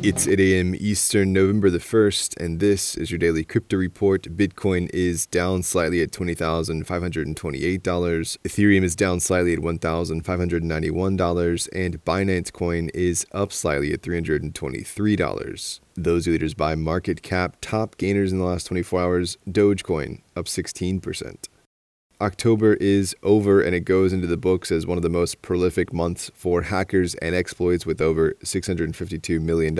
It's 8 a.m. Eastern, November the 1st, and this is your daily crypto report. Bitcoin is down slightly at $20,528. Ethereum is down slightly at $1,591, and Binance Coin is up slightly at $323. Those leaders by market cap. Top gainers in the last 24 hours Dogecoin up 16%. October is over and it goes into the books as one of the most prolific months for hackers and exploits with over $652 million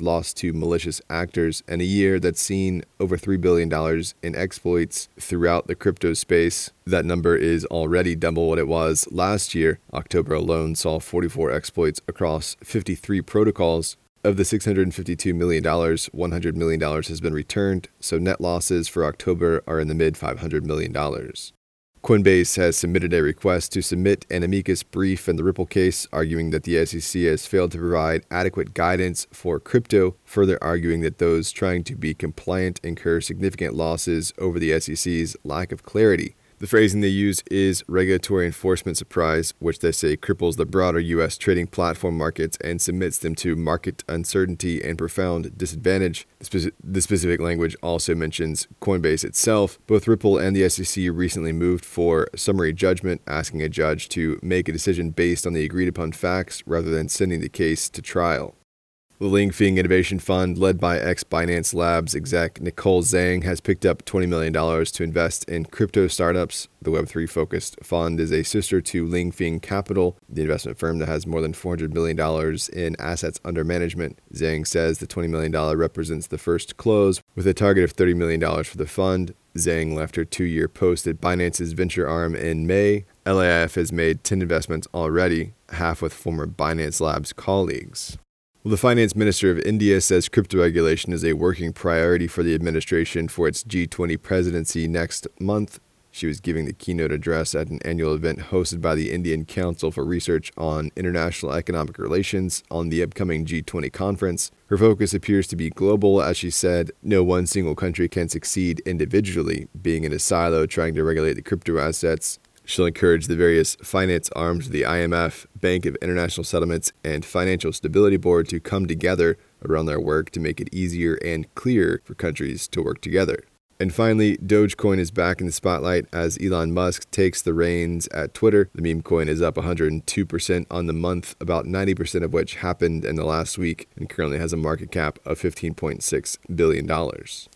lost to malicious actors and a year that's seen over $3 billion in exploits throughout the crypto space. That number is already double what it was last year. October alone saw 44 exploits across 53 protocols, of the $652 million, $100 million has been returned, so net losses for October are in the mid $500 million. Coinbase has submitted a request to submit an amicus brief in the Ripple case, arguing that the SEC has failed to provide adequate guidance for crypto, further arguing that those trying to be compliant incur significant losses over the SEC's lack of clarity. The phrasing they use is regulatory enforcement surprise, which they say cripples the broader U.S. trading platform markets and submits them to market uncertainty and profound disadvantage. The, the, specific language also mentions Coinbase itself. Both Ripple and the SEC recently moved for summary judgment, asking a judge to make a decision based on the agreed upon facts rather than sending the case to trial. The Lingfeng Innovation Fund, led by ex Binance Labs exec Nicole Zhang, has picked up $20 million to invest in crypto startups. The Web3 focused fund is a sister to Lingfeng Capital, the investment firm that has more than $400 million in assets under management. Zhang says the $20 million represents the first close, with a target of $30 million for the fund. Zhang left her two year post at Binance's venture arm in May. LAIF has made 10 investments already, half with former Binance Labs colleagues. Well, the finance minister of India says crypto regulation is a working priority for the administration for its G20 presidency next month. She was giving the keynote address at an annual event hosted by the Indian Council for Research on International Economic Relations on the upcoming G20 conference. Her focus appears to be global, as she said, no one single country can succeed individually, being in a silo trying to regulate the crypto assets She'll encourage the various finance arms of the IMF, Bank of International Settlements, and Financial Stability Board to come together around their work to make it easier and clearer for countries to work together. And finally, Dogecoin is back in the spotlight as Elon Musk takes the reins at Twitter. The meme coin is up 102% on the month, about 90% of which happened in the last week, and currently has a market cap of $15.6 billion.